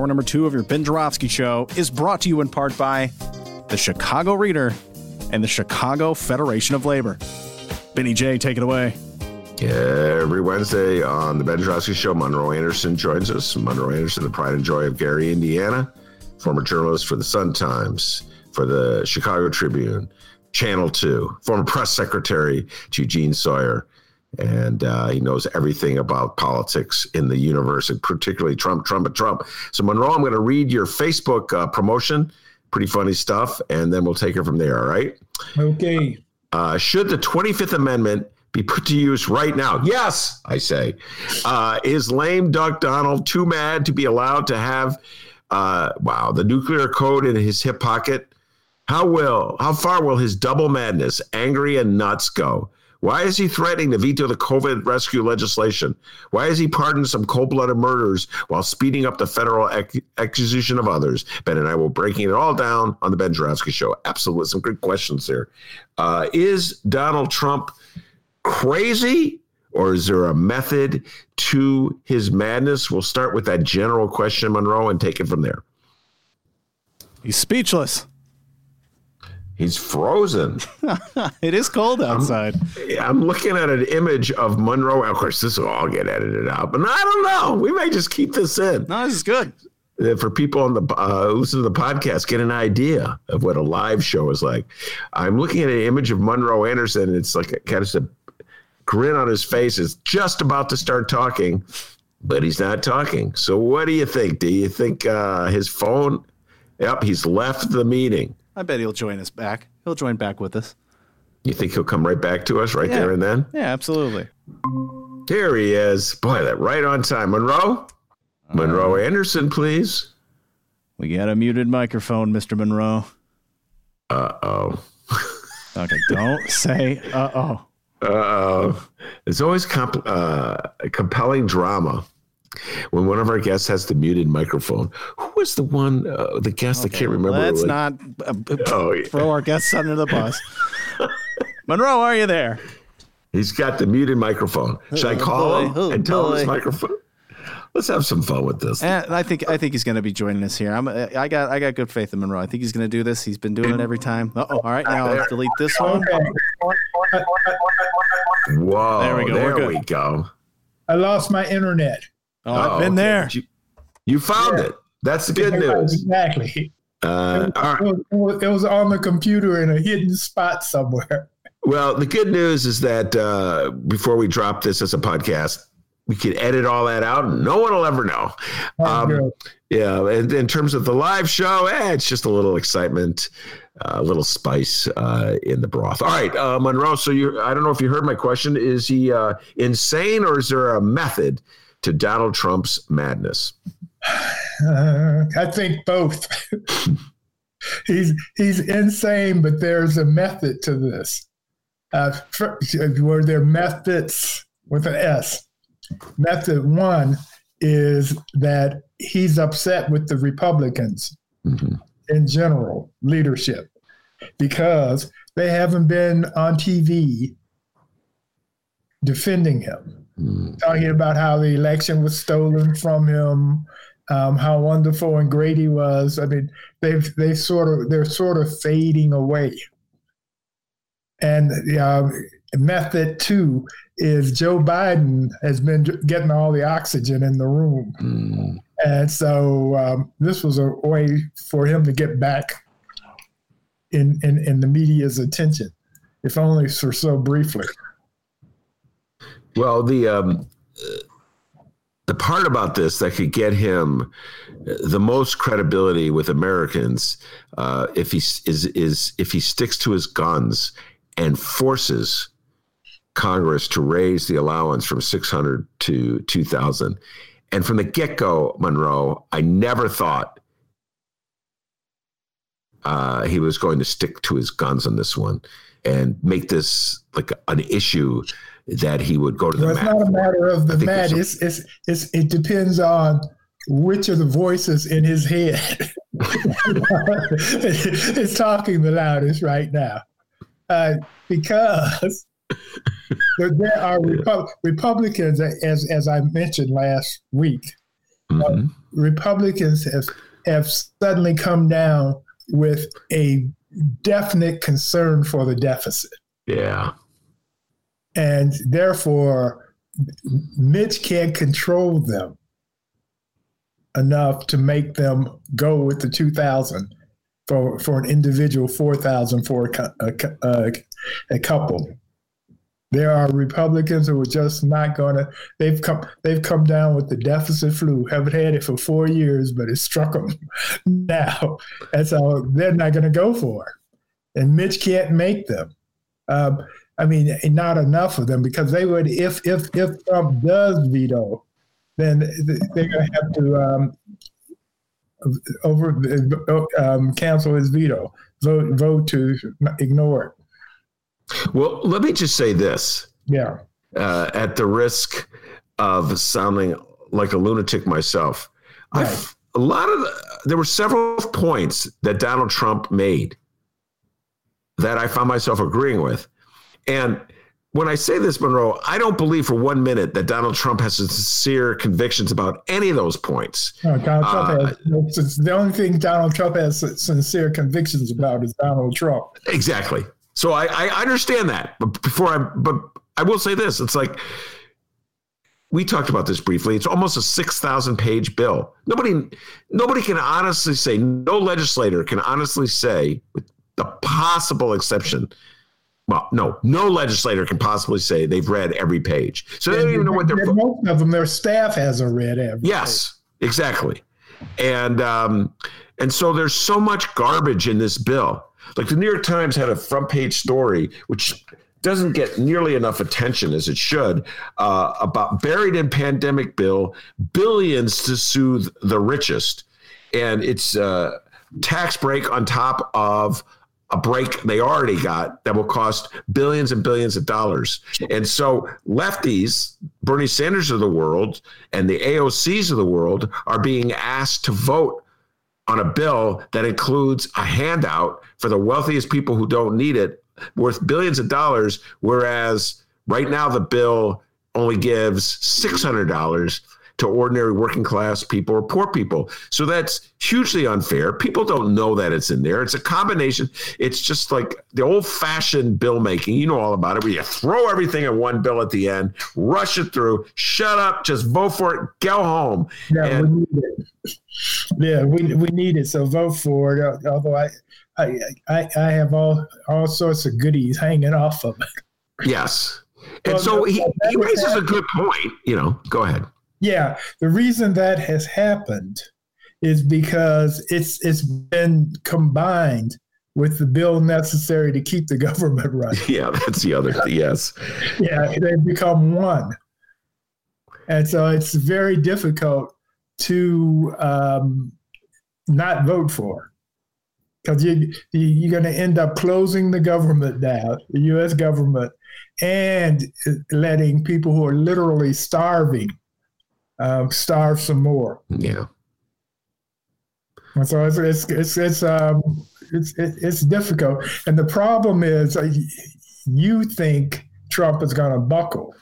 Hour number two of your Ben Joravsky Show is brought to you in part by the Chicago Reader and the Chicago Federation of Labor. Benny J, take it away. Every Wednesday on the Ben Joravsky Show, Monroe Anderson joins us. Monroe Anderson, the pride and joy of Gary, Indiana, former journalist for the Sun Times, for the Chicago Tribune, Channel 2, former press secretary to Eugene Sawyer, and uh, he knows everything about politics in the universe, and particularly Trump, Trump, and Trump. So, Monroe, I'm going to read your Facebook uh, promotion. Pretty funny stuff, and then we'll take it from there. All right. Okay. Uh, should the 25th Amendment be put to use right now? Yes, I say. Uh, is lame Duck Donald too mad to be allowed to have, uh, wow, the nuclear code in his hip pocket? How will, how far will his double madness, angry and nuts, go? Why is he threatening to veto the COVID rescue legislation? Why is he pardoning some cold blooded murders while speeding up the federal acquisition of others? Ben and I will breaking it all down on the Ben Joravsky Show. Absolutely. Some good questions there. Uh, is Donald Trump crazy or is there a method to his madness? We'll start with that general question, Monroe, and take it from there. He's speechless. He's frozen. it is cold outside. I'm, I'm, looking at an image of Monroe. Of course, this will all get edited out, but I don't know. We may just keep this in. No, this is good. Uh, for people on the uh, listen to the podcast, get an idea of what a live show is like. I'm looking at an image of Monroe Anderson. It's like a, kind of a grin on his face. Is just about to start talking, but he's not talking. So, what do you think? Do you think uh, his phone? Yep, he's left the meeting. I bet he'll join us back. He'll join back with us. You think he'll come right back to us right yeah. there and then? Yeah, absolutely. Here he is. Boy, that right on time. Monroe? Uh, Monroe Anderson, please. We got a muted microphone, Mr. Monroe. Uh oh. okay, don't say uh oh. Uh oh. It's always comp- uh, compelling drama when one of our guests has the muted microphone. Who was the one, uh, the guest? Okay, I can't remember. Let's not uh, oh, yeah. throw our guests under the bus. Monroe, are you there? He's got the muted microphone. Should oh, I call boy, him oh, and tell boy. him his microphone? Let's have some fun with this. And I think I think he's going to be joining us here. I'm I got I got good faith in Monroe. I think he's going to do this. He's been doing it every time. Oh, all right. Now I'll delete this one. Whoa! There we go. There we go. I lost my internet. Oh, I've been okay. there. You, you found yeah. it. That's the good news. Exactly. Uh, it, was, it, was, on the computer in a hidden spot somewhere. Well, the good news is that uh, before we drop this as a podcast, we can edit all that out and no one will ever know. Um, yeah. And in terms of the live show, eh, it's just a little excitement, uh, a little spice uh, in the broth. All right, uh, Monroe. So you, I don't know if you heard my question. Is he uh, insane or is there a method to Donald Trump's madness? Uh, I think both. he's he's insane, but there's a method to this. Uh, for, were there methods with an S? Method one is that he's upset with the Republicans mm-hmm. in general leadership because they haven't been on TV defending him, mm. talking about how the election was stolen from him, um, how wonderful and great he was. I mean, they've they sort of they're sort of fading away. And uh, method two is Joe Biden has been getting all the oxygen in the room. Mm. And so um, this was a way for him to get back in, in, in the media's attention, if only for so briefly. Well, the um, the part about this that could get him the most credibility with Americans uh, if he is is if he sticks to his guns and forces Congress to raise the allowance from 600 to 2,000. And from the get go, Monroe, I never thought uh, he was going to stick to his guns on this one and make this like an issue that he would go to the well. It's not a matter of the mat. It's, it's, it's, it depends on which of the voices in his head is talking the loudest right now. Uh, because there are Repu- Republicans, as, as I mentioned last week, mm-hmm. uh, Republicans have, have suddenly come down with a definite concern for the deficit. Yeah. And therefore, Mitch can't control them enough to make them go with the 2000 for, for an individual 4000 for a, a, a couple. There are Republicans who are just not going to. They've come. They've come down with the deficit flu. Haven't had it for four years, but it struck them now, and so they're not going to go for it. And Mitch can't make them. Um, I mean, not enough of them because they would. If if if Trump does veto, then they're going to have to um, over um, cancel his veto. Vote vote to ignore it. Well, let me just say this. Yeah. Uh, at the risk of sounding like a lunatic myself, right. a lot of the, there were several points that Donald Trump made that I found myself agreeing with, and when I say this, Monroe, I don't believe for one minute that Donald Trump has sincere convictions about any of those points. No, Donald Trump uh, has, the only thing Donald Trump has sincere convictions about is Donald Trump. Exactly. So I, I understand that, but before I, but I will say this: it's like we talked about this briefly. It's almost a six thousand page bill. Nobody, nobody can honestly say. No legislator can honestly say, with the possible exception. Well, no, no legislator can possibly say they've read every page. So they don't even know what they're. Most of them, their staff hasn't read every. Yes, page. exactly, and um, and so there's so much garbage in this bill like the New York Times had a front page story, which doesn't get nearly enough attention as it should, uh, about buried in pandemic bill, billions to soothe the richest. And it's a tax break on top of a break they already got that will cost billions and billions of dollars. And so lefties, Bernie Sanders of the world, and the AOCs of the world are being asked to vote on a bill that includes a handout for the wealthiest people who don't need it worth billions of dollars, whereas right now the bill only gives $600 to ordinary working class people or poor people. So that's hugely unfair. People don't know that it's in there. It's a combination. It's just like the old fashioned bill making. You know all about it, where you throw everything in one bill at the end, rush it through, shut up, just vote for it, go home. Yeah, and, we need it. Yeah, we, we need it. So vote for it. Although I, I, I, I have all, all sorts of goodies hanging off of it. Yes. And well, so he, he raises a good point. You know, go ahead. Yeah, the reason that has happened is because it's it's been combined with the bill necessary to keep the government running. Yeah, that's the other. yes. yeah, they've become one, and so it's very difficult to um, not vote for because you, you're going to end up closing the government down, the U.S. government, and letting people who are literally starving um, starve some more. Yeah. And so it's it's it's it's um it's it's difficult, and the problem is uh, you think Trump is going to buckle.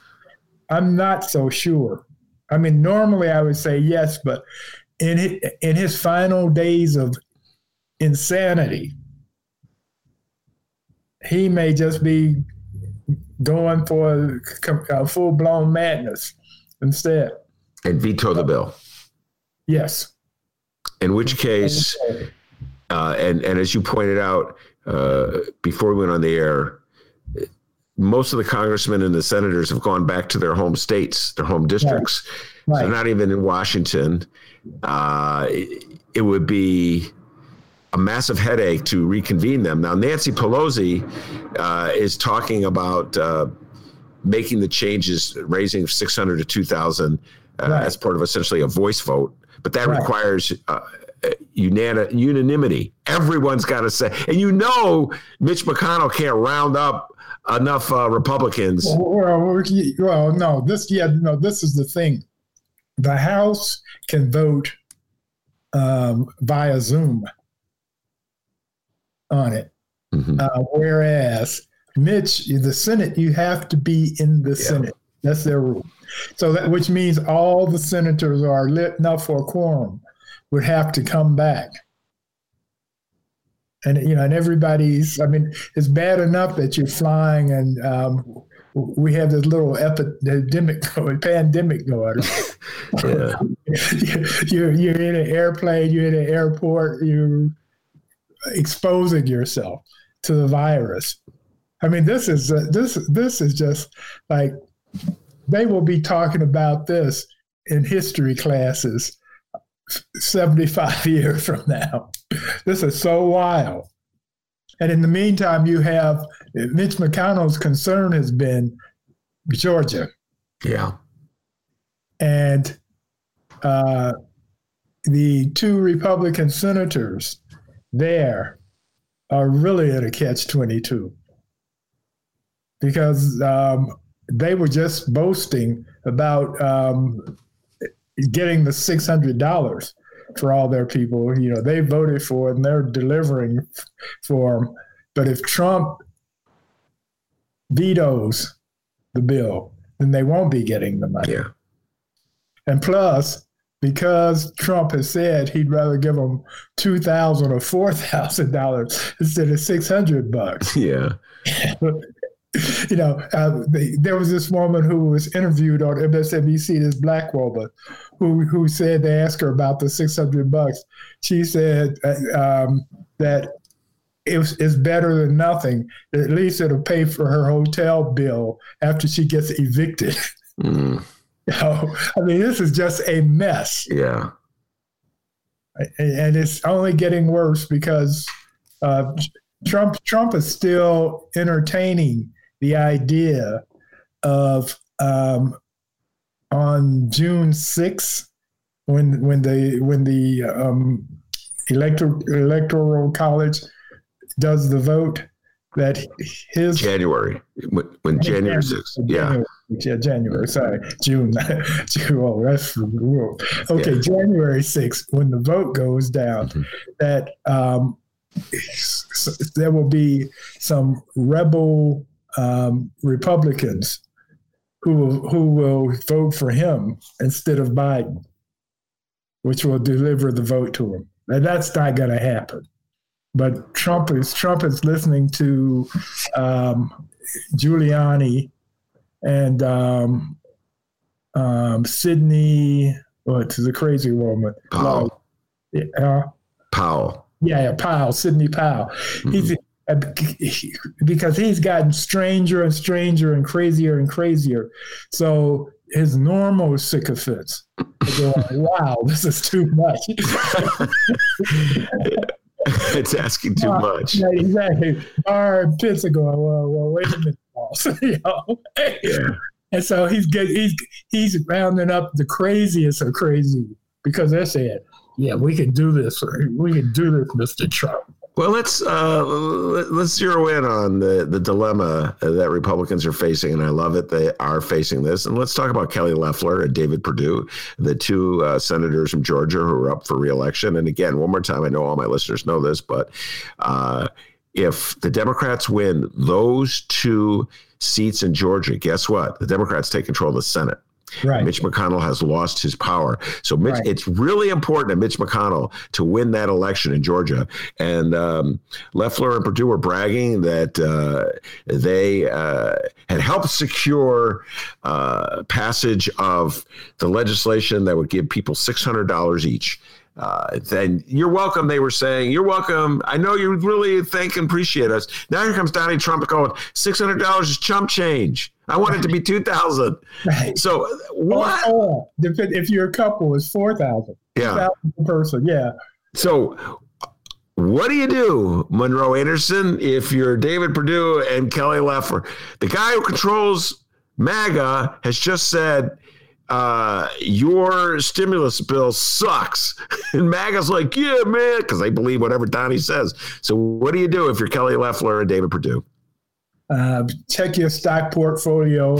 I'm not so sure. I mean, normally I would say yes, but in his, in his final days of insanity, he may just be going for a full blown madness instead. And veto the bill. Yes. In which case, uh, and and as you pointed out uh, before we went on the air, most of the congressmen and the senators have gone back to their home states, their home districts. Right. Right. So not even in Washington. Uh, it, it would be a massive headache to reconvene them. Now, Nancy Pelosi uh, is talking about uh, making the changes, raising 600 to 2,000 uh, right. as part of essentially a voice vote, but that right. requires uh, unan- unanimity. Everyone's got to say, and you know, Mitch McConnell can't round up enough uh, Republicans. Well, well, no, this yeah, no, this is the thing. The House can vote um, via Zoom on it. Mm-hmm. Uh, whereas Mitch, the Senate, you have to be in the yeah. Senate. That's their rule. So that which means all the senators are lit enough for a quorum would have to come back. And you know, and everybody's. I mean, it's bad enough that you're flying, and um, we have this little epidemic going, pandemic going. yeah. you're you're in an airplane, you're in an airport, you're exposing yourself to the virus. I mean, this is uh, this this is just like they will be talking about this in history classes 75 years from now. This is so wild. And in the meantime, you have Mitch McConnell's concern has been Georgia. Yeah. And uh, the two Republican senators there are really at a catch 22 because um, they were just boasting about um, getting the $600 for all their people. You know, they voted for it and they're delivering for them. But if Trump vetoes the bill, then they won't be getting the money. Yeah. And plus, because Trump has said he'd rather give them two thousand or four thousand dollars instead of six hundred bucks. Yeah. you know, uh, the, there was this woman who was interviewed on MSNBC, this black woman, who who said they asked her about the six hundred bucks. She said uh, um, that it's, it's better than nothing. At least it'll pay for her hotel bill after she gets evicted. Mm. Know, I mean, this is just a mess. Yeah. And it's only getting worse because uh, Trump Trump is still entertaining the idea of um, on June 6th, when when the when the um, electoral electoral college does the vote, that his January when, when January sixth, yeah, yeah, January. Sorry, June. June oh, that's okay. Yeah. January sixth, when the vote goes down, mm-hmm. that um, there will be some rebel um, Republicans who will who will vote for him instead of Biden, which will deliver the vote to him. And that's not going to happen. But Trump is Trump is listening to um, Giuliani and um, um, Sidney. What is a crazy woman? Powell. Yeah. Powell. Yeah, yeah, Powell. Sidney Powell. Mm-hmm. He's because he's gotten stranger and stranger and crazier and crazier. So his normal sycophants are wow, this is too much. it's asking too uh, much. Yeah, exactly. Our pits are going, well, well, wait a minute, you know? Yeah. And so he's get, he's he's rounding up the craziest of crazy because they're saying, yeah, we can do this. We can do this, Mr. Trump. Well, let's uh, let's zero in on the the dilemma that Republicans are facing, and I love it. They are facing this, and let's talk about Kelly Loeffler and David Perdue, the two uh, senators from Georgia who are up for reelection. And again, one more time, I know all my listeners know this, but uh, if the Democrats win those two seats in Georgia, guess what? The Democrats take control of the Senate. Right. Mitch McConnell has lost his power. So Mitch, Right. it's really important to Mitch McConnell to win that election in Georgia. And um, Loeffler and Perdue were bragging that uh, they uh, had helped secure uh, passage of the legislation that would give people six hundred dollars each. Uh, then you're welcome. They were saying, "You're welcome." I know you really thank and appreciate us. Now here comes Donald Trump going, six hundred dollars is chump change. I want it to be two thousand. Right. So what? four. Dep- If you're a couple, it's four thousand. Yeah. per person. Yeah. So what do you do, Monroe Anderson, if you're David Perdue and Kelly Loeffler? The guy who controls MAGA has just said uh, your stimulus bill sucks. And MAGA's like, yeah, man, because they believe whatever Donnie says. So what do you do if you're Kelly Loeffler and David Perdue? Uh, check your stock portfolio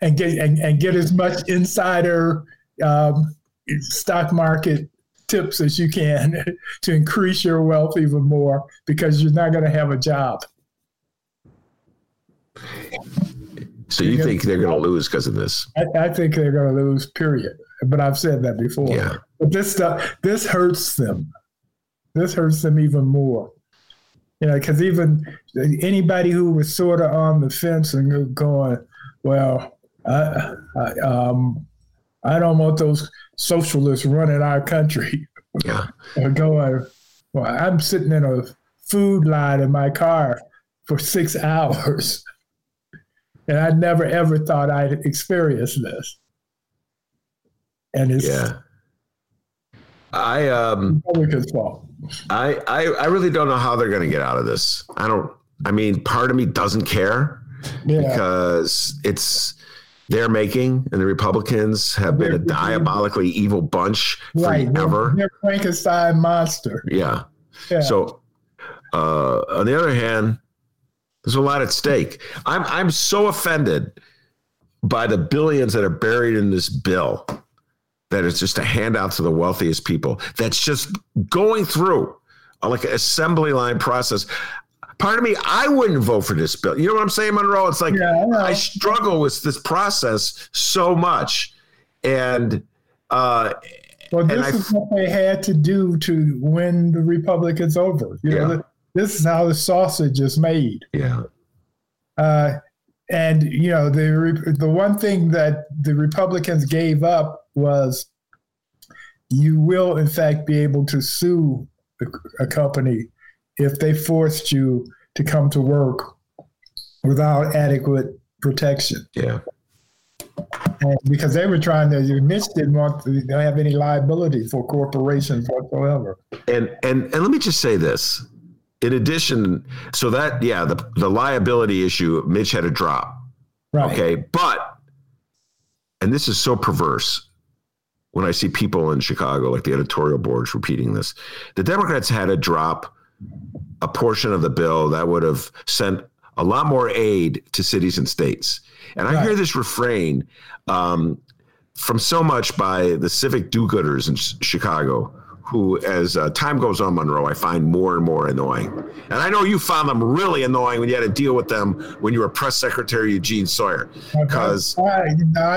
and get and, and get as much insider um, stock market tips as you can to increase your wealth even more because you're not going to have a job. So you think they're going to lose because of this? I, I think they're going to lose. Period. But I've said that before. Yeah. But this stuff, this hurts them. This hurts them even more. You know, because even anybody who was sort of on the fence and going, well, I, I, um, I don't want those socialists running our country. Yeah. Or going, well, I'm sitting in a food line in my car for six hours. And I never ever thought I'd experience this. And it's Yeah. I um Republicans' fault. I, I I really don't know how they're going to get out of this. I don't. I mean, part of me doesn't care Yeah. because it's they're making, and the Republicans have been a They're- diabolically evil bunch right. They're, forever. they're Frankenstein monster. Yeah. Yeah. So, uh, on the other hand, there's a lot at stake. I'm I'm so offended by the billions that are buried in this bill that it's just a handout to the wealthiest people. That's just going through like an assembly line process. Part of me, I wouldn't vote for this bill. You know what I'm saying, Monroe? It's like Yeah, I. I struggle with this process so much, and uh, well, this I is what they had to do to win the Republicans over. You know, Yeah. This is how the sausage is made. yeah, Uh, and you know the the one thing that the Republicans gave up was you will in fact be able to sue a, a company if they forced you to come to work without adequate protection. yeah. And because they were trying to, Mitch didn't want to have any liability for corporations whatsoever. and and and let me just say this in addition so that yeah the the liability issue mitch had a drop. Right. okay but and this is so perverse when i see people in chicago like the editorial boards repeating this. The democrats had to drop a portion of the bill that would have sent a lot more aid to cities and states. And i hear this refrain um, from so much by the civic do-gooders in Chicago, who, as uh, time goes on, Monroe, I find more and more annoying. And I know you found them really annoying when you had to deal with them when you were press secretary Eugene Sawyer, because I, you know,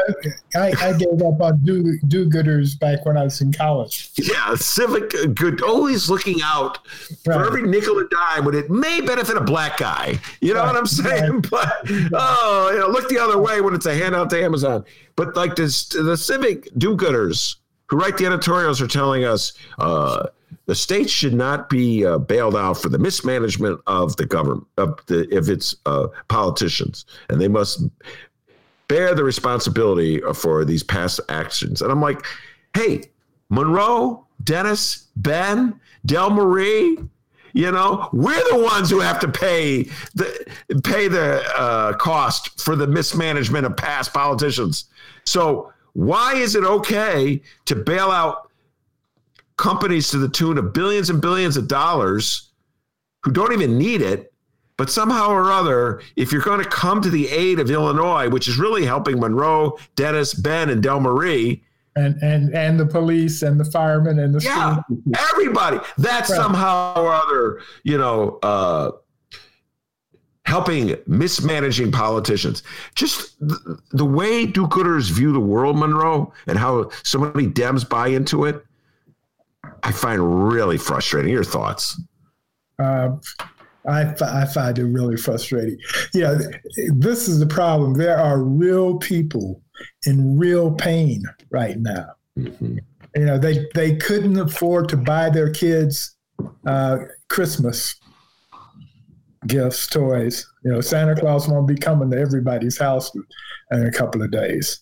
I, I gave up on do do gooders back when I was in college. yeah, civic good, always looking out Right. for every nickel and dime when it may benefit a black guy. You know what I'm saying? But oh, you know, look the other way when it's a handout to Amazon. But like this, the civic do-gooders who write the editorials are telling us uh, the state should not be uh, bailed out for the mismanagement of the government of the of its uh, politicians, and they must bear the responsibility for these past actions. And I'm like, hey, Monroe, Dennis, Ben, Del Marie, you know, we're the ones who have to pay the pay the uh, cost for the mismanagement of past politicians. So why is it okay to bail out companies to the tune of billions and billions of dollars who don't even need it? But somehow or other, if you're going to come to the aid of Illinois, which is really helping Monroe, Dennis, Ben, and Del Marie, And and and the police and the firemen and the yeah, everybody. That Right. somehow or other, you know, uh, helping mismanaging politicians. Just the, the way do-gooders view the world, Monroe, and how so many Dems buy into it, I find really frustrating. Your thoughts? Uh, I, I find it really frustrating. Yeah, this is the problem. There are real people in real pain right now. Mm-hmm. You know, they, they couldn't afford to buy their kids uh, Christmas gifts, toys. You know, Santa Claus won't be coming to everybody's house in a couple of days.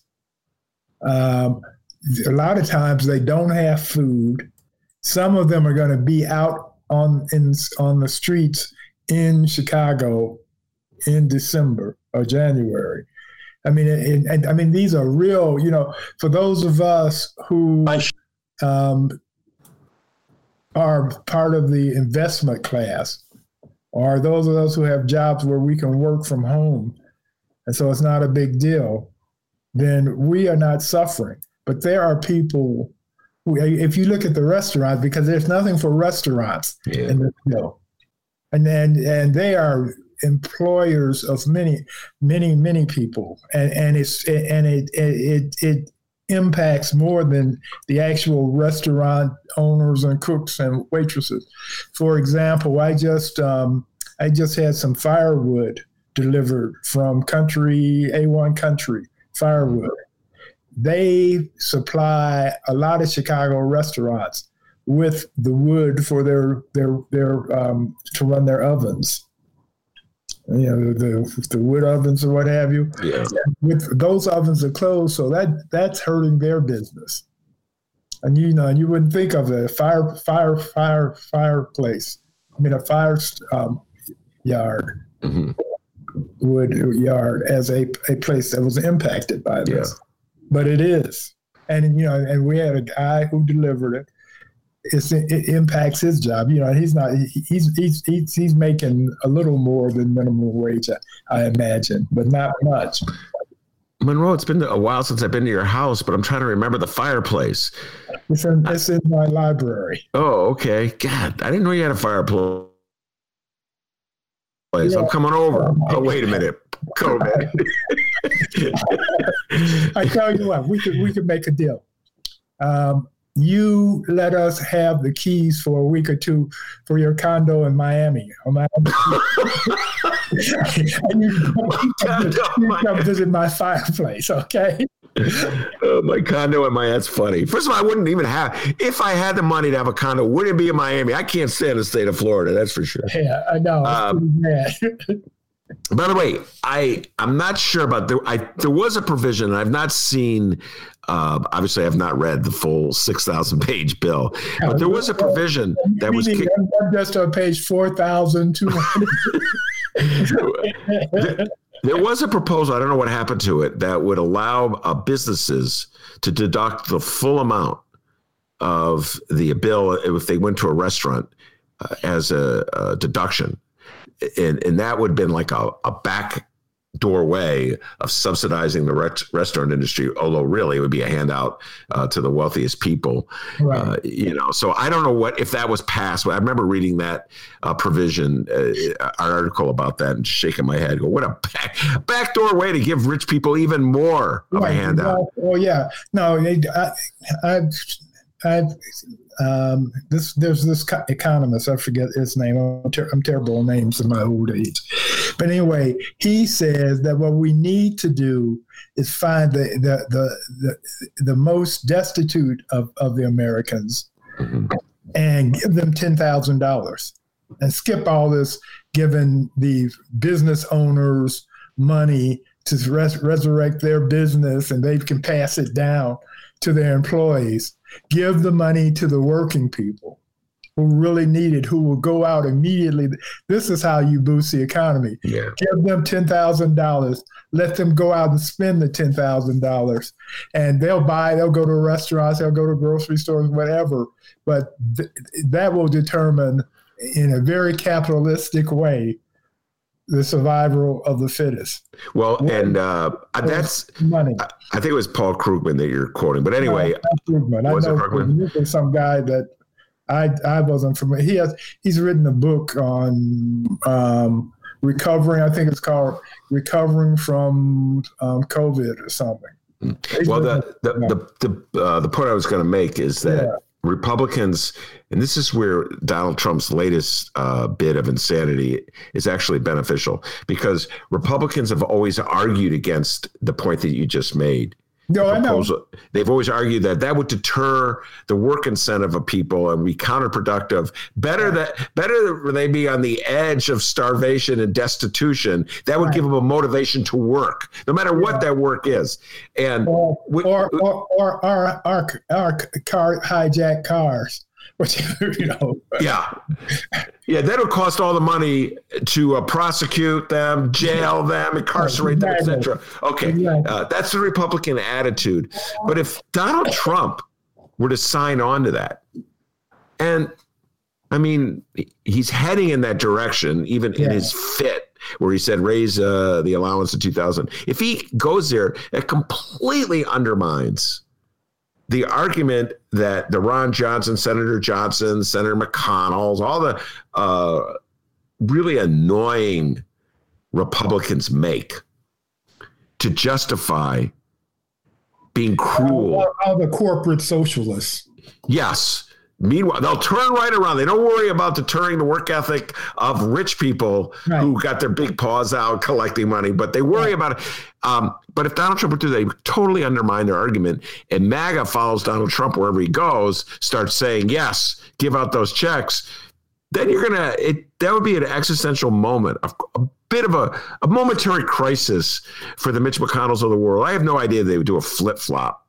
Um, a lot of times they don't have food. Some of them are going to be out on in on the streets in Chicago in December or January. I mean, and, and I mean these are real. You know, for those of us who um, are part of the investment class, or those of us who have jobs where we can work from home, and so it's not a big deal, then we are not suffering. But there are people who, if you look at the restaurants, because there's nothing for restaurants yeah. in this bill, and and and they are employers of many, many, many people, and and it's and it it it impacts more than the actual restaurant owners and cooks and waitresses. For example, I just um, I just had some firewood delivered from Country A1 Country Firewood. They supply a lot of Chicago restaurants with the wood for their their their um, to run their ovens you know the the wood ovens or what have you. Yeah. With those ovens are closed, so that that's hurting their business. And you know, you wouldn't think of a fire fire fire fireplace. I mean, a fire um, yard, mm-hmm. wood yard, as a a place that was impacted by this, yeah. but it is. And you know, and we had a guy who delivered it it impacts his job. You know, he's not he's he's he's, he's making a little more than minimum wage, I, I imagine, but not much. Monroe, it's been a while since I've been to your house, but I'm trying to remember the fireplace. It's in, it's in my library. Oh, okay. God, I didn't know you had a fireplace. Yeah. I'm coming over. Oh, wait a minute. COVID. I tell you what, we could we could make a deal. Um, you let us have the keys for a week or two for your condo in Miami. Miami. and you, come, you come visit my fireplace, okay? Uh, my condo in Miami. That's funny. First of all, I wouldn't even have if I had the money to have a condo. Would it be in Miami? I can't stand the state of Florida. That's for sure. Yeah, I know. Um, by the way, I I'm not sure about there. I there was a provision. I've not seen uh, obviously, I have not read the full 6,000 page bill, but there was a provision that was. I'm just on page 4,200. there was a proposal, I don't know what happened to it, that would allow uh, businesses to deduct the full amount of the bill if they went to a restaurant uh, as a, a, deduction. And, and that would have been like a, a back doorway of subsidizing the restaurant industry, although really it would be a handout uh, to the wealthiest people. Right. Uh, you know, so I don't know what if that was passed. I remember reading that uh, provision, uh, an article about that, and shaking my head. Go, what a back, backdoor way to give rich people even more of a handout. Well, oh yeah, no, I, I, I um, this there's this economist I forget his name. I'm, ter- I'm terrible on names in my old age, but anyway, he says that what we need to do is find the the the the, the most destitute of, of the Americans mm-hmm. and give them ten thousand dollars and skip all this giving the business owners money to res- resurrect their business and they can pass it down to their employees give the money to the working people who really need it, who will go out immediately. This is how you boost the economy. Yeah. Give them ten thousand dollars. Let them go out and spend the ten thousand dollars, and they'll buy. They'll go to restaurants. They'll go to grocery stores, whatever. But th- that will determine, in a very capitalistic way, the survival of the fittest. Well, and uh, that's money. I, I, think it was Paul Krugman that you're quoting, but anyway, Krugman. Was I know Krugman? some guy that I I wasn't familiar. He has he's written a book on um, recovering. I think it's called recovering from um, COVID or something. Well, the the the the, uh, the point I was going to make is that. Republicans, and this is where Donald Trump's latest uh, bit of insanity is actually beneficial because Republicans have always argued against the point that you just made. No, I know. They've always argued that that would deter the work incentive of people and be counterproductive. Better that better they be on the edge of starvation and destitution. That would give them a motivation to work, no matter what that work is. And Or we- or or or our our our car hijack cars, which you know. yeah, yeah, that'll cost all the money to uh, prosecute them, jail them, incarcerate them, etc. Okay, uh, that's the Republican attitude. But if Donald Trump were to sign on to that, and I mean, he's heading in that direction, even in his fit, where he said raise uh, the allowance to two thousand. If he goes there, it completely undermines the argument that the Ron Johnson, Senator Johnson, Senator McConnell's, all the uh, really annoying Republicans make to justify being cruel. All, all the corporate socialists. Yes. Meanwhile, they'll turn right around. They don't worry about deterring the work ethic of rich people Right. who got their big paws out collecting money, but they worry about it. Um, but if Donald Trump would do that, he would totally undermine their argument. And MAGA follows Donald Trump wherever he goes, starts saying, yes, give out those checks. Then you're going to, it that would be an existential moment, a, a bit of a, a momentary crisis for the Mitch McConnells of the world. I have no idea they would do a flip flop.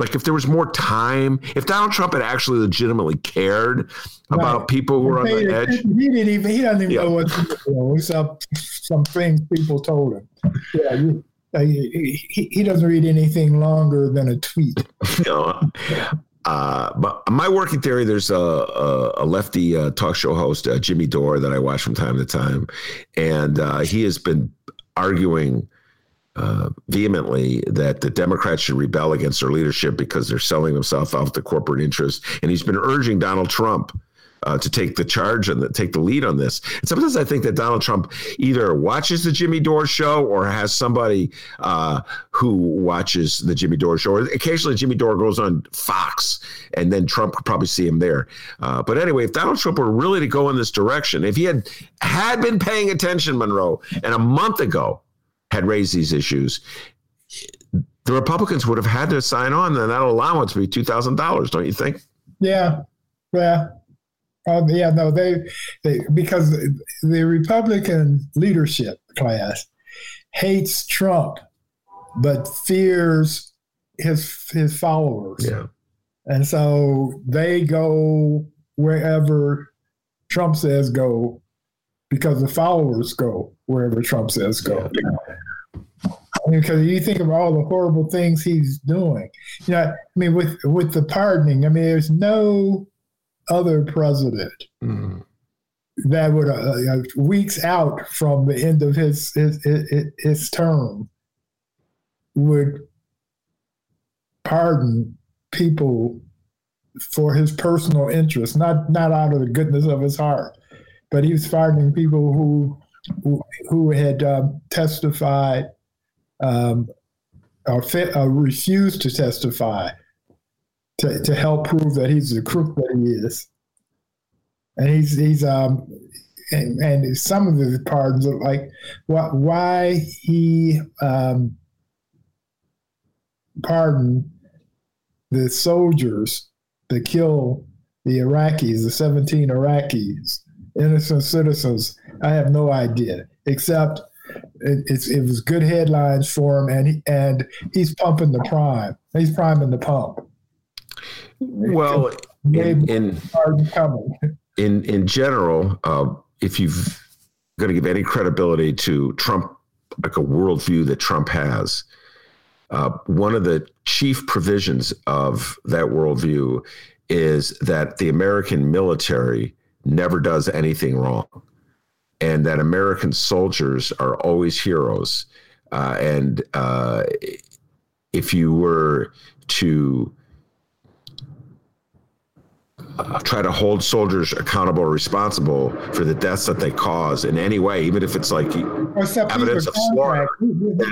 Like if there was more time, if Donald Trump had actually legitimately cared about people who were on He, the edge, he didn't even. He doesn't even Yeah. know what to do. Saw some things people told him. Yeah, you, uh, he, he, he doesn't read anything longer than a tweet. you know, uh, but my working theory, there's a, a, a lefty uh, talk show host, uh, Jimmy Dore, that I watch from time to time, and uh, he has been arguing vehemently that the Democrats should rebel against their leadership because they're selling themselves out to corporate interests, and he's been urging Donald Trump. Uh, to take the charge and the, take the lead on this. And sometimes I think that Donald Trump either watches the Jimmy Dore show or has somebody uh, who watches the Jimmy Dore show. Or occasionally, Jimmy Dore goes on Fox, and then Trump could probably see him there. Uh, but anyway, if Donald Trump were really to go in this direction, if he had had been paying attention, Monroe, and a month ago had raised these issues, the Republicans would have had to sign on, and that allowance would be two thousand dollars. Don't you think? Yeah, yeah, um, yeah. No, they, they because the Republican leadership class hates Trump, but fears his his followers. Yeah. And so they go wherever Trump says go because the followers go wherever Trump says go. I mean, because you think of all the horrible things he's doing. You know, I mean, with with the pardoning, I mean, there's no other president Mm. that would uh, uh, weeks out from the end of his his his, his term would pardon people for his personal interest, not not out of the goodness of his heart, but he was pardoning people who who, who had um, testified um, or, or refused to testify to, to help prove that he's the crook that he is. And he's he's um and, and some of the pardons are like why why he um pardoned the soldiers that killed the Iraqis, the 17 Iraqis, innocent citizens. I have no idea, except it, it's, it was good headlines for him, and he, and he's pumping the prime. He's priming the pump. Well, in, in coming. in in general, uh, if you've going to give any credibility to Trump, like a worldview that Trump has, uh, one of the chief provisions of that worldview is that the American military never does anything wrong, and that American soldiers are always heroes. Uh, and uh, if you were to uh, try to hold soldiers accountable or responsible for the deaths that they cause in any way, even if it's like evidence of slaughter.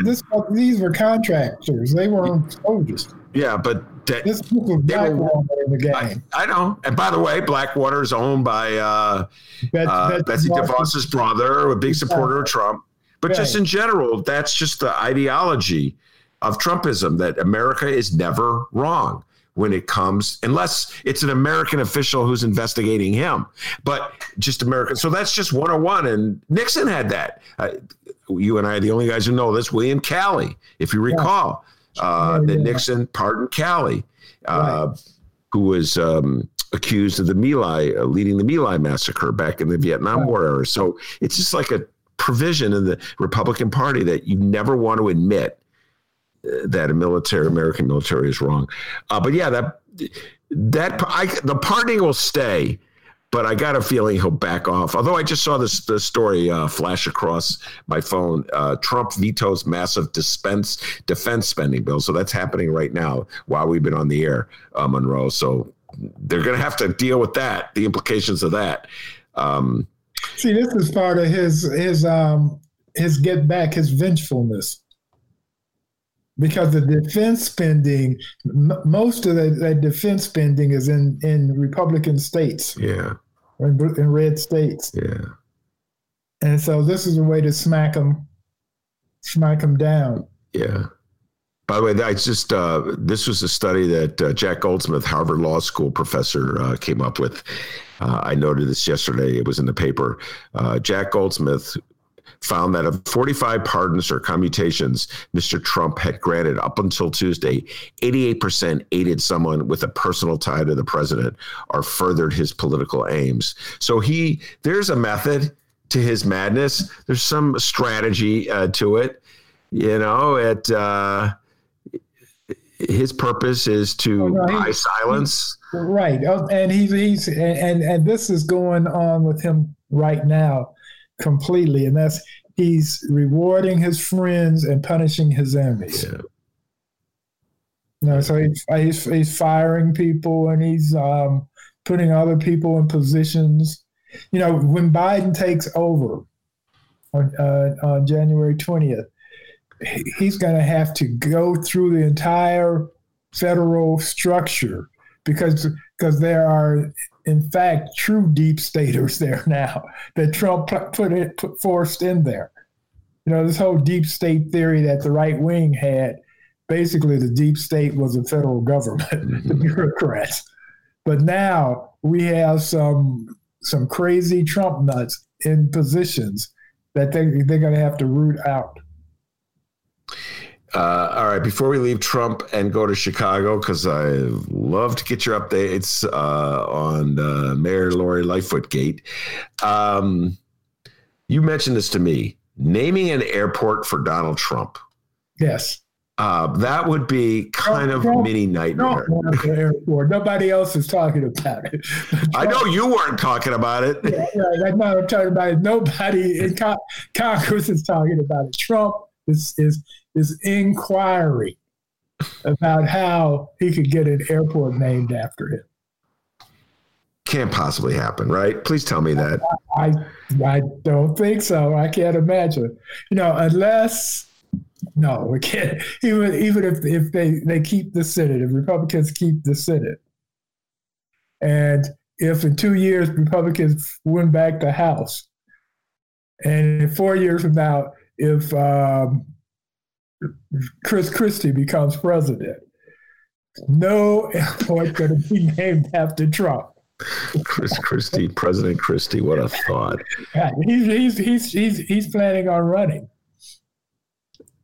This, these were contractors; they weren't soldiers. Yeah, but that, this was Blackwater in the game. I, I, know. And by the way, Blackwater is owned by uh, Bet, uh, Betsy DeVos's brother, a big supporter of Trump. But right. just in general, that's just the ideology of Trumpism that America is never wrong when it comes, unless it's an American official who's investigating him. But just American. So that's just 101. And Nixon had that. Uh, you and I are the only guys who know this. William Calley, if you recall, yeah. uh, that Nixon pardoned Calley, uh, right. who was um, accused of the My Lai, uh, leading the My Lai massacre back in the Vietnam right. War era. So it's just like a provision in the Republican Party that you never want to admit that a military American military is wrong. Uh, but yeah, that that I, the pardoning will stay, but I got a feeling he'll back off. Although I just saw this the story uh, flash across my phone. Uh, Trump vetoes massive dispense defense spending bill, so that's happening right now while we've been on the air, uh, Monroe. So they're going to have to deal with that, the implications of that. Um, See, this is part of his his um, his get back, his vengefulness because the defense spending, m- most of that, that, defense spending is in, in Republican states. Yeah. In, in red states. Yeah. And so this is a way to smack them, smack them down. Yeah. By the way, I just uh, this was a study that uh, Jack Goldsmith, Harvard Law School professor, uh, came up with. Uh, I noted this yesterday; it was in the paper. Uh, Jack Goldsmith found that of 45 pardons or commutations Mr. Trump had granted up until Tuesday, 88% aided someone with a personal tie to the president or furthered his political aims. So he, there's a method to his madness. There's some strategy uh, to it. You know, it. Uh, his purpose is to oh, no, buy silence. Right, oh, and he's he's and and this is going on with him right now completely, and that's he's rewarding his friends and punishing his enemies. Yeah. Know, so he's, he's, he's firing people and he's um, putting other people in positions. You know, when Biden takes over on, uh, on January 20th, he's going to have to go through the entire federal structure because because there are in fact, true deep staters there now that Trump put it put forced in there. You know, this whole deep state theory that the right wing had, basically the deep state was the federal government, the mm-hmm. bureaucrats. But now we have some some crazy Trump nuts in positions that they they're going to have to root out. Uh, all right, before we leave Trump and go to Chicago, because I love to get your updates uh, on uh, Mayor Lori Lightfoot Gate. Um, you mentioned this to me naming an airport for Donald Trump. Yes. Uh, that would be kind of Trump, mini nightmare. airport. Nobody else is talking about it. Trump, I know you weren't talking about it. Yeah, right. That's not what I'm talking about it. Nobody in Congress is talking about it. Trump is is is inquiry about how he could get an airport named after him. Can't possibly happen, right? Please tell me that. I I don't think so. I can't imagine. You know, unless no, we can't. Even even if if they they keep the Senate, if Republicans keep the Senate, and if in two years Republicans win back the House, and in four years from now, if um, Chris Christie becomes president. No airport going to be named after Trump. Chris Christie, President Christie, what a thought. Yeah, he's, he's, he's, he's, he's planning on running.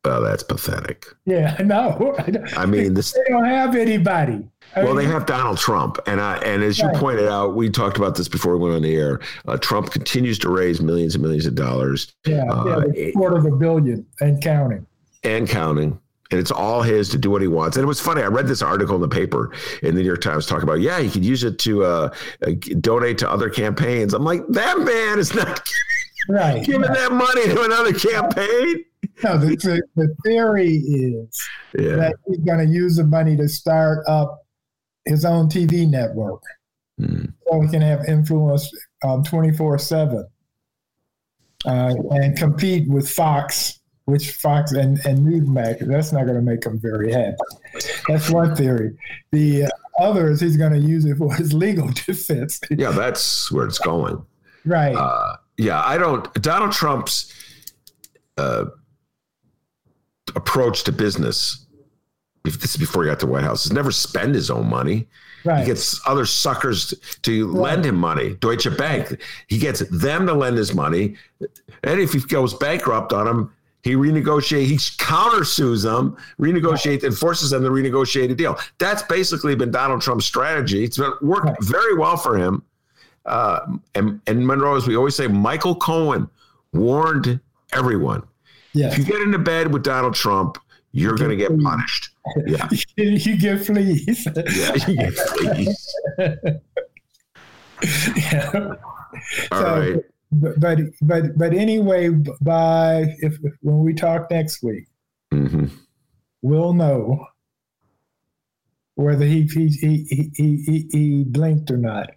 Well, that's pathetic. Yeah, no. I mean, this, they don't have anybody. Well, mean, they have Donald Trump, and I, and as you right. pointed out, we talked about this before we went on the air. Uh, Trump continues to raise millions and millions of dollars. Yeah, uh, yeah quarter of a billion and counting and counting. And it's all his to do what he wants. And it was funny. I read this article in the paper in the New York Times talking about, yeah, he could use it to uh, uh, donate to other campaigns. I'm like, that man is not right, giving right. that money to another campaign. No, the, the, the theory is yeah. that he's going to use the money to start up his own TV network. Hmm. so he can have influence um, 24 7 uh, and compete with Fox, which Fox and, and Newsmax, that's not going to make him very happy. That's one theory. The uh, other is he's going to use it for his legal defense. Yeah, that's where it's going. right. Uh, yeah, I don't. Donald Trump's uh, approach to business, this is before he got to the White House, is never spend his own money. right. He gets other suckers to Right. lend him money. Deutsche Bank, he gets them to lend his money, and if he goes bankrupt on him, he renegotiates. He countersues them, renegotiate, and forces them to renegotiate a deal. That's basically been Donald Trump's strategy. It's been worked Right. very well for him. Uh, and, and Monroe, as we always say, Michael Cohen warned everyone: yes. if you get into bed with Donald Trump, you're going to get punished. Yeah, you get fleas. yeah, yeah please. yeah. All So, right. But, but but but anyway, by if, if when we talk next week, hmm we'll know whether he he he he, he, he blinked or not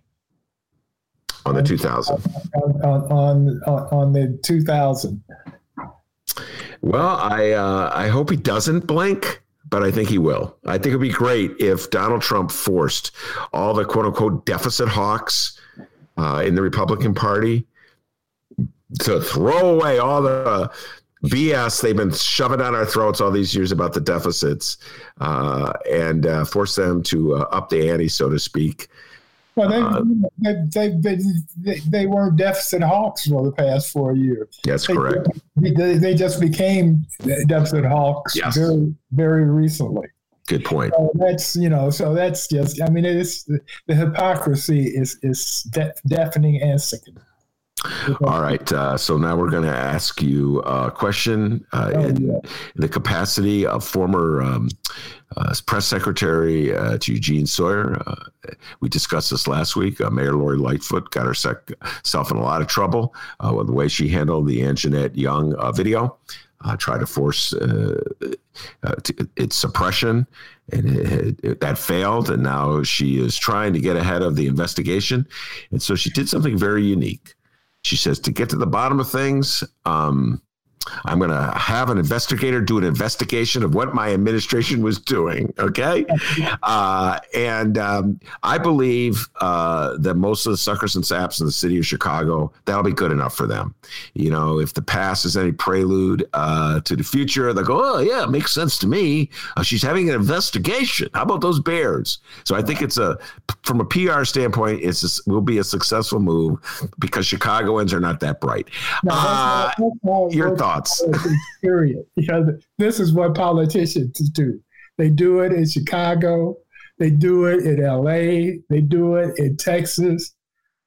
On the 2000. on on on, on the 2000. Well, I uh, I hope he doesn't blink, but I think he will. I think it'd be great if Donald Trump forced all the quote unquote deficit hawks uh, in the Republican Party to throw away all the BS they've been shoving down our throats all these years about the deficits uh, and uh, force them to uh, up the ante, so to speak. Well, they, Uh, they, they, they, they weren't deficit hawks for the past four years. That's They- correct. They, they just became deficit hawks Yes. very, very recently. Good point. So that's you know, so that's just. I mean, it's the, the hypocrisy is is de- deafening and sickening. All right. Uh, so now we're going to ask you a question uh, Oh, in, yeah. the capacity of former um, uh, press secretary uh, to Eugene Sawyer. Uh, we discussed this last week. Uh, Mayor Lori Lightfoot got herself in a lot of trouble uh, with the way she handled the Anjanette Young uh, video. Uh, tried to force uh, uh, to, its suppression, and it, it, that failed. And now she is trying to get ahead of the investigation. And so she did something very unique. She says, to get to the bottom of things, um, I'm going to have an investigator do an investigation of what my administration was doing. Okay. Uh, and um, I believe uh, that most of the suckers and saps in the city of Chicago, that'll be good enough for them. You know, if the past is any prelude uh, to the future, they'll go, oh, yeah, it makes sense to me. Uh, she's having an investigation. How about those bears? So I think it's a, from a PR standpoint, it's a, will be a successful move because Chicagoans are not that bright. No, that's Uh, not- that's not your thoughts? Politics, Period. You know, this is what politicians do. They do it in Chicago. They do it in L.A. They do it in Texas.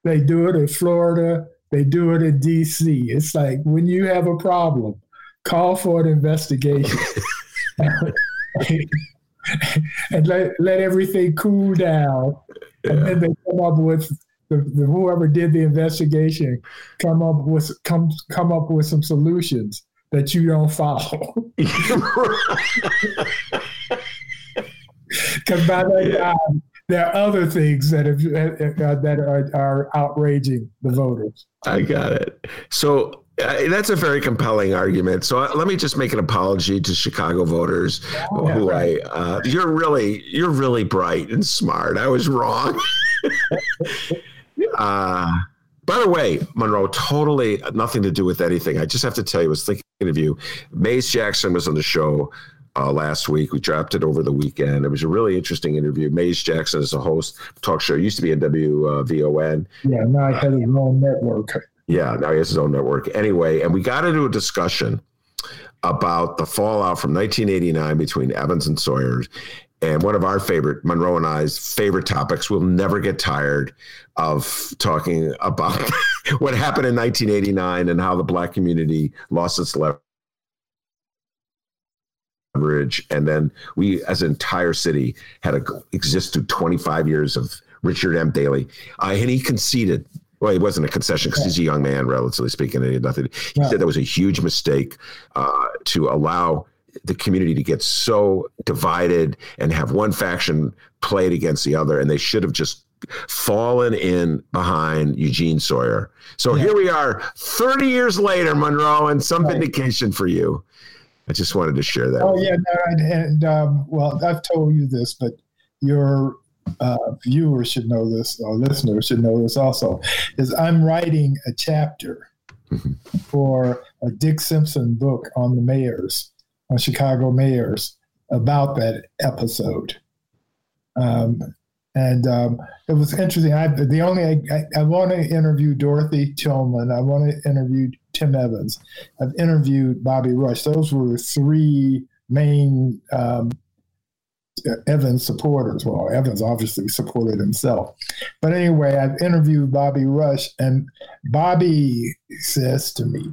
They do it in Florida. They do it in D.C. It's like when you have a problem, call for an investigation. and let, let everything cool down. And then they come up with the, the whoever did the investigation come up with come come up with some solutions that you don't follow. Because by that time, there are other things that have, uh, that are, are outraging the voters. I got it. So uh, that's a very compelling argument. So uh, let me just make an apology to Chicago voters who I uh, you're really you're really bright and smart. I was wrong. uh, by the way, Monroe, totally nothing to do with anything. I just have to tell you, I was thinking of you. Maze Jackson was on the show uh, last week. We dropped it over the weekend. It was a really interesting interview. Maze Jackson is a host, talk show, used to be in WVON. Yeah, now I have his own network. Yeah, now he has his own network. Anyway, and we got into a discussion about the fallout from 1989 between Evans and Sawyer's. And one of our favorite, Monroe and I's favorite topics, we'll never get tired of talking about what happened in 1989 and how the black community lost its leverage. And then we, as an entire city, had to exist through 25 years of Richard M. Daley. Uh, and he conceded well, he wasn't a concession because he's a young man, relatively speaking. And he had nothing. He Right. said that was a huge mistake uh, to allow the community to get so divided and have one faction played against the other, and they should have just fallen in behind Eugene Sawyer. So yeah. here we are, 30 years later, Monroe, and some right. vindication for you. I just wanted to share that. Oh yeah, no, and um, well, I've told you this, but your uh, viewers should know this, or listeners should know this also. Is I'm writing a chapter mm-hmm. for a Dick Simpson book on the mayors, Chicago mayors, about that episode. Um, and um, it was interesting. I, the only I, I, want to interview Dorothy Tillman. I want to interview Tim Evans. I've interviewed Bobby Rush. Those were three main um, Evans supporters. Well, Evans obviously supported himself, but anyway, I've interviewed Bobby Rush, and Bobby says to me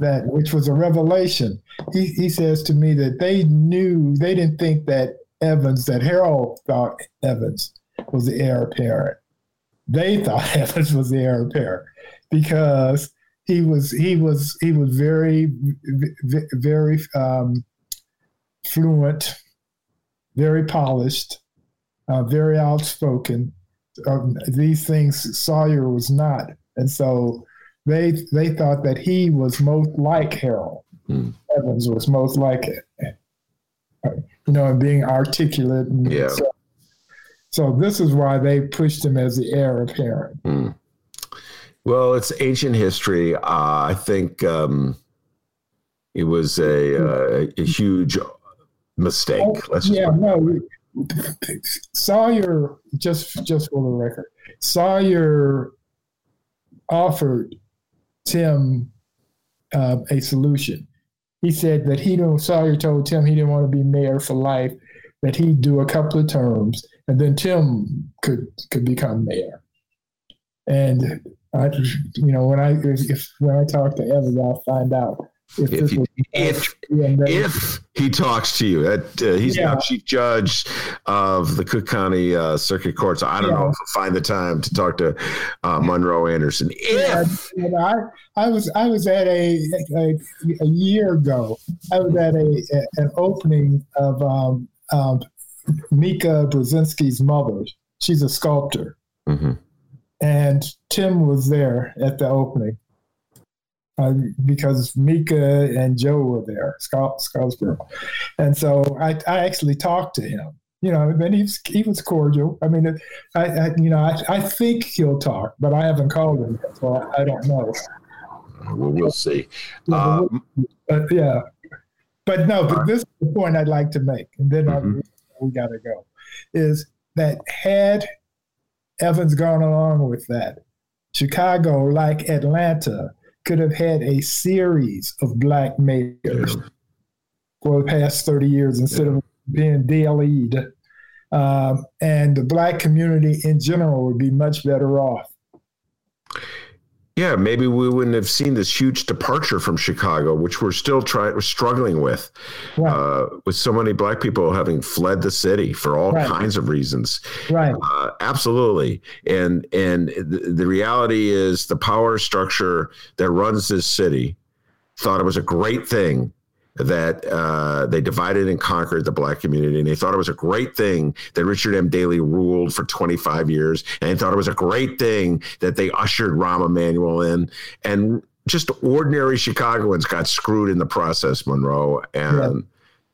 that, which was a revelation. He, he says to me that they knew they didn't think that Evans that Harold thought Evans was the heir apparent. They thought Evans was the heir apparent because he was he was he was very very um, fluent, very polished, uh, very outspoken. Um, these things Sawyer was not, and so they they thought that he was most like Harold. Hmm. Evans was most like it you know, and being articulate. And yeah. So, so, this is why they pushed him as the heir apparent. Mm. Well, it's ancient history. Uh, I think um, it was a, uh, a huge mistake. Oh, Let's yeah, no. Sawyer, just just for the record, Sawyer offered Tim uh, a solution he said that he don't. Sawyer told Tim he didn't want to be mayor for life, that he'd do a couple of terms, and then Tim could could become mayor. And I, you know, when I if when I talk to Evans, I'll find out if if he, if, if, he talks to you, that uh, he's yeah. now chief judge of the Cook County uh, Circuit Court. So I don't yeah. know if I'll find the time to talk to uh, Monroe Anderson. If yeah, I, I was I was at a, a, a year ago. I was at a, a an opening of um, um, Mika Brzezinski's mother. She's a sculptor, mm-hmm. and Tim was there at the opening uh, because Mika and Joe were there, Scott, Scottsboro. And so I, I actually talked to him, you know, and he was, he was cordial. I mean, I, I you know, I, I think he'll talk, but I haven't called him yet, so I, I don't know. Well, we'll see. Um, but yeah, but no, but this is the point I'd like to make, and then mm-hmm. we got to go, is that had Evans gone along with that, Chicago, like Atlanta, could have had a series of black mayors yeah. for the past 30 years instead yeah. of being DLE'd. Um, and the black community in general would be much better off yeah, maybe we wouldn't have seen this huge departure from Chicago, which we're still trying, we're struggling with, right. uh, with so many black people having fled the city for all right. kinds of reasons. Right. Uh, absolutely. And and the, the reality is, the power structure that runs this city thought it was a great thing that uh, they divided and conquered the black community. And they thought it was a great thing that Richard M. Daley ruled for 25 years. And they thought it was a great thing that they ushered Rahm Emanuel in. And just ordinary Chicagoans got screwed in the process, Monroe. And yeah.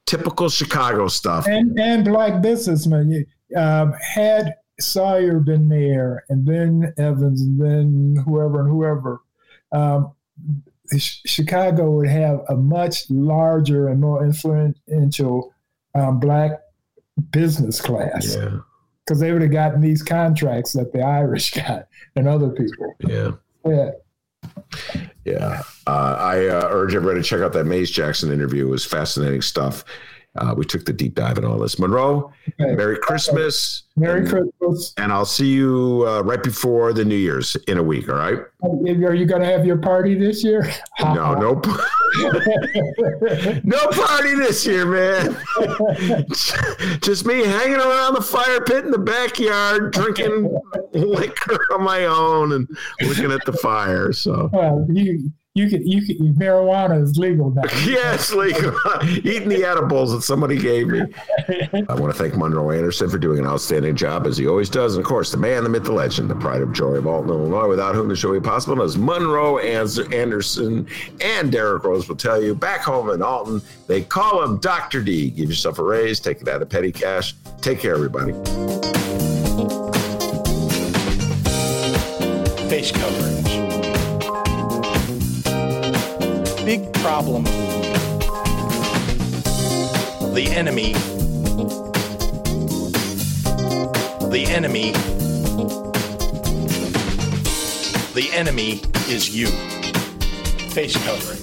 typical Chicago stuff. And, and black businessmen um, had Sawyer been mayor, and then Evans, and then whoever and whoever. Um, Chicago would have a much larger and more influential um, black business class. Yeah. Because they would have gotten these contracts that the Irish got and other people. Yeah. Yeah. Yeah. Uh, I uh, urge everybody to check out that Maze Jackson interview. It was fascinating stuff. Uh, we took the deep dive in all this. Monroe, okay. Merry Christmas. Merry Christmas. And I'll see you uh, right before the New Year's in a week. All right. Are you going to have your party this year? no, nope. no party this year, man. Just me hanging around the fire pit in the backyard, drinking liquor on my own and looking at the fire. So you you can you can marijuana is legal now. yes, legal. Eating the edibles that somebody gave me. I want to thank Monroe Anderson for doing an outstanding job as he always does, and of course, the man, the myth, the legend, the pride of joy of Alton, Illinois, without whom the show would be possible, as Monroe Anderson and Derek Rose will tell you. Back home in Alton, they call him Doctor D. Give yourself a raise, take it out of petty cash. Take care, everybody. Face coverings big problem. The enemy. The enemy. The enemy is you. Face coverings.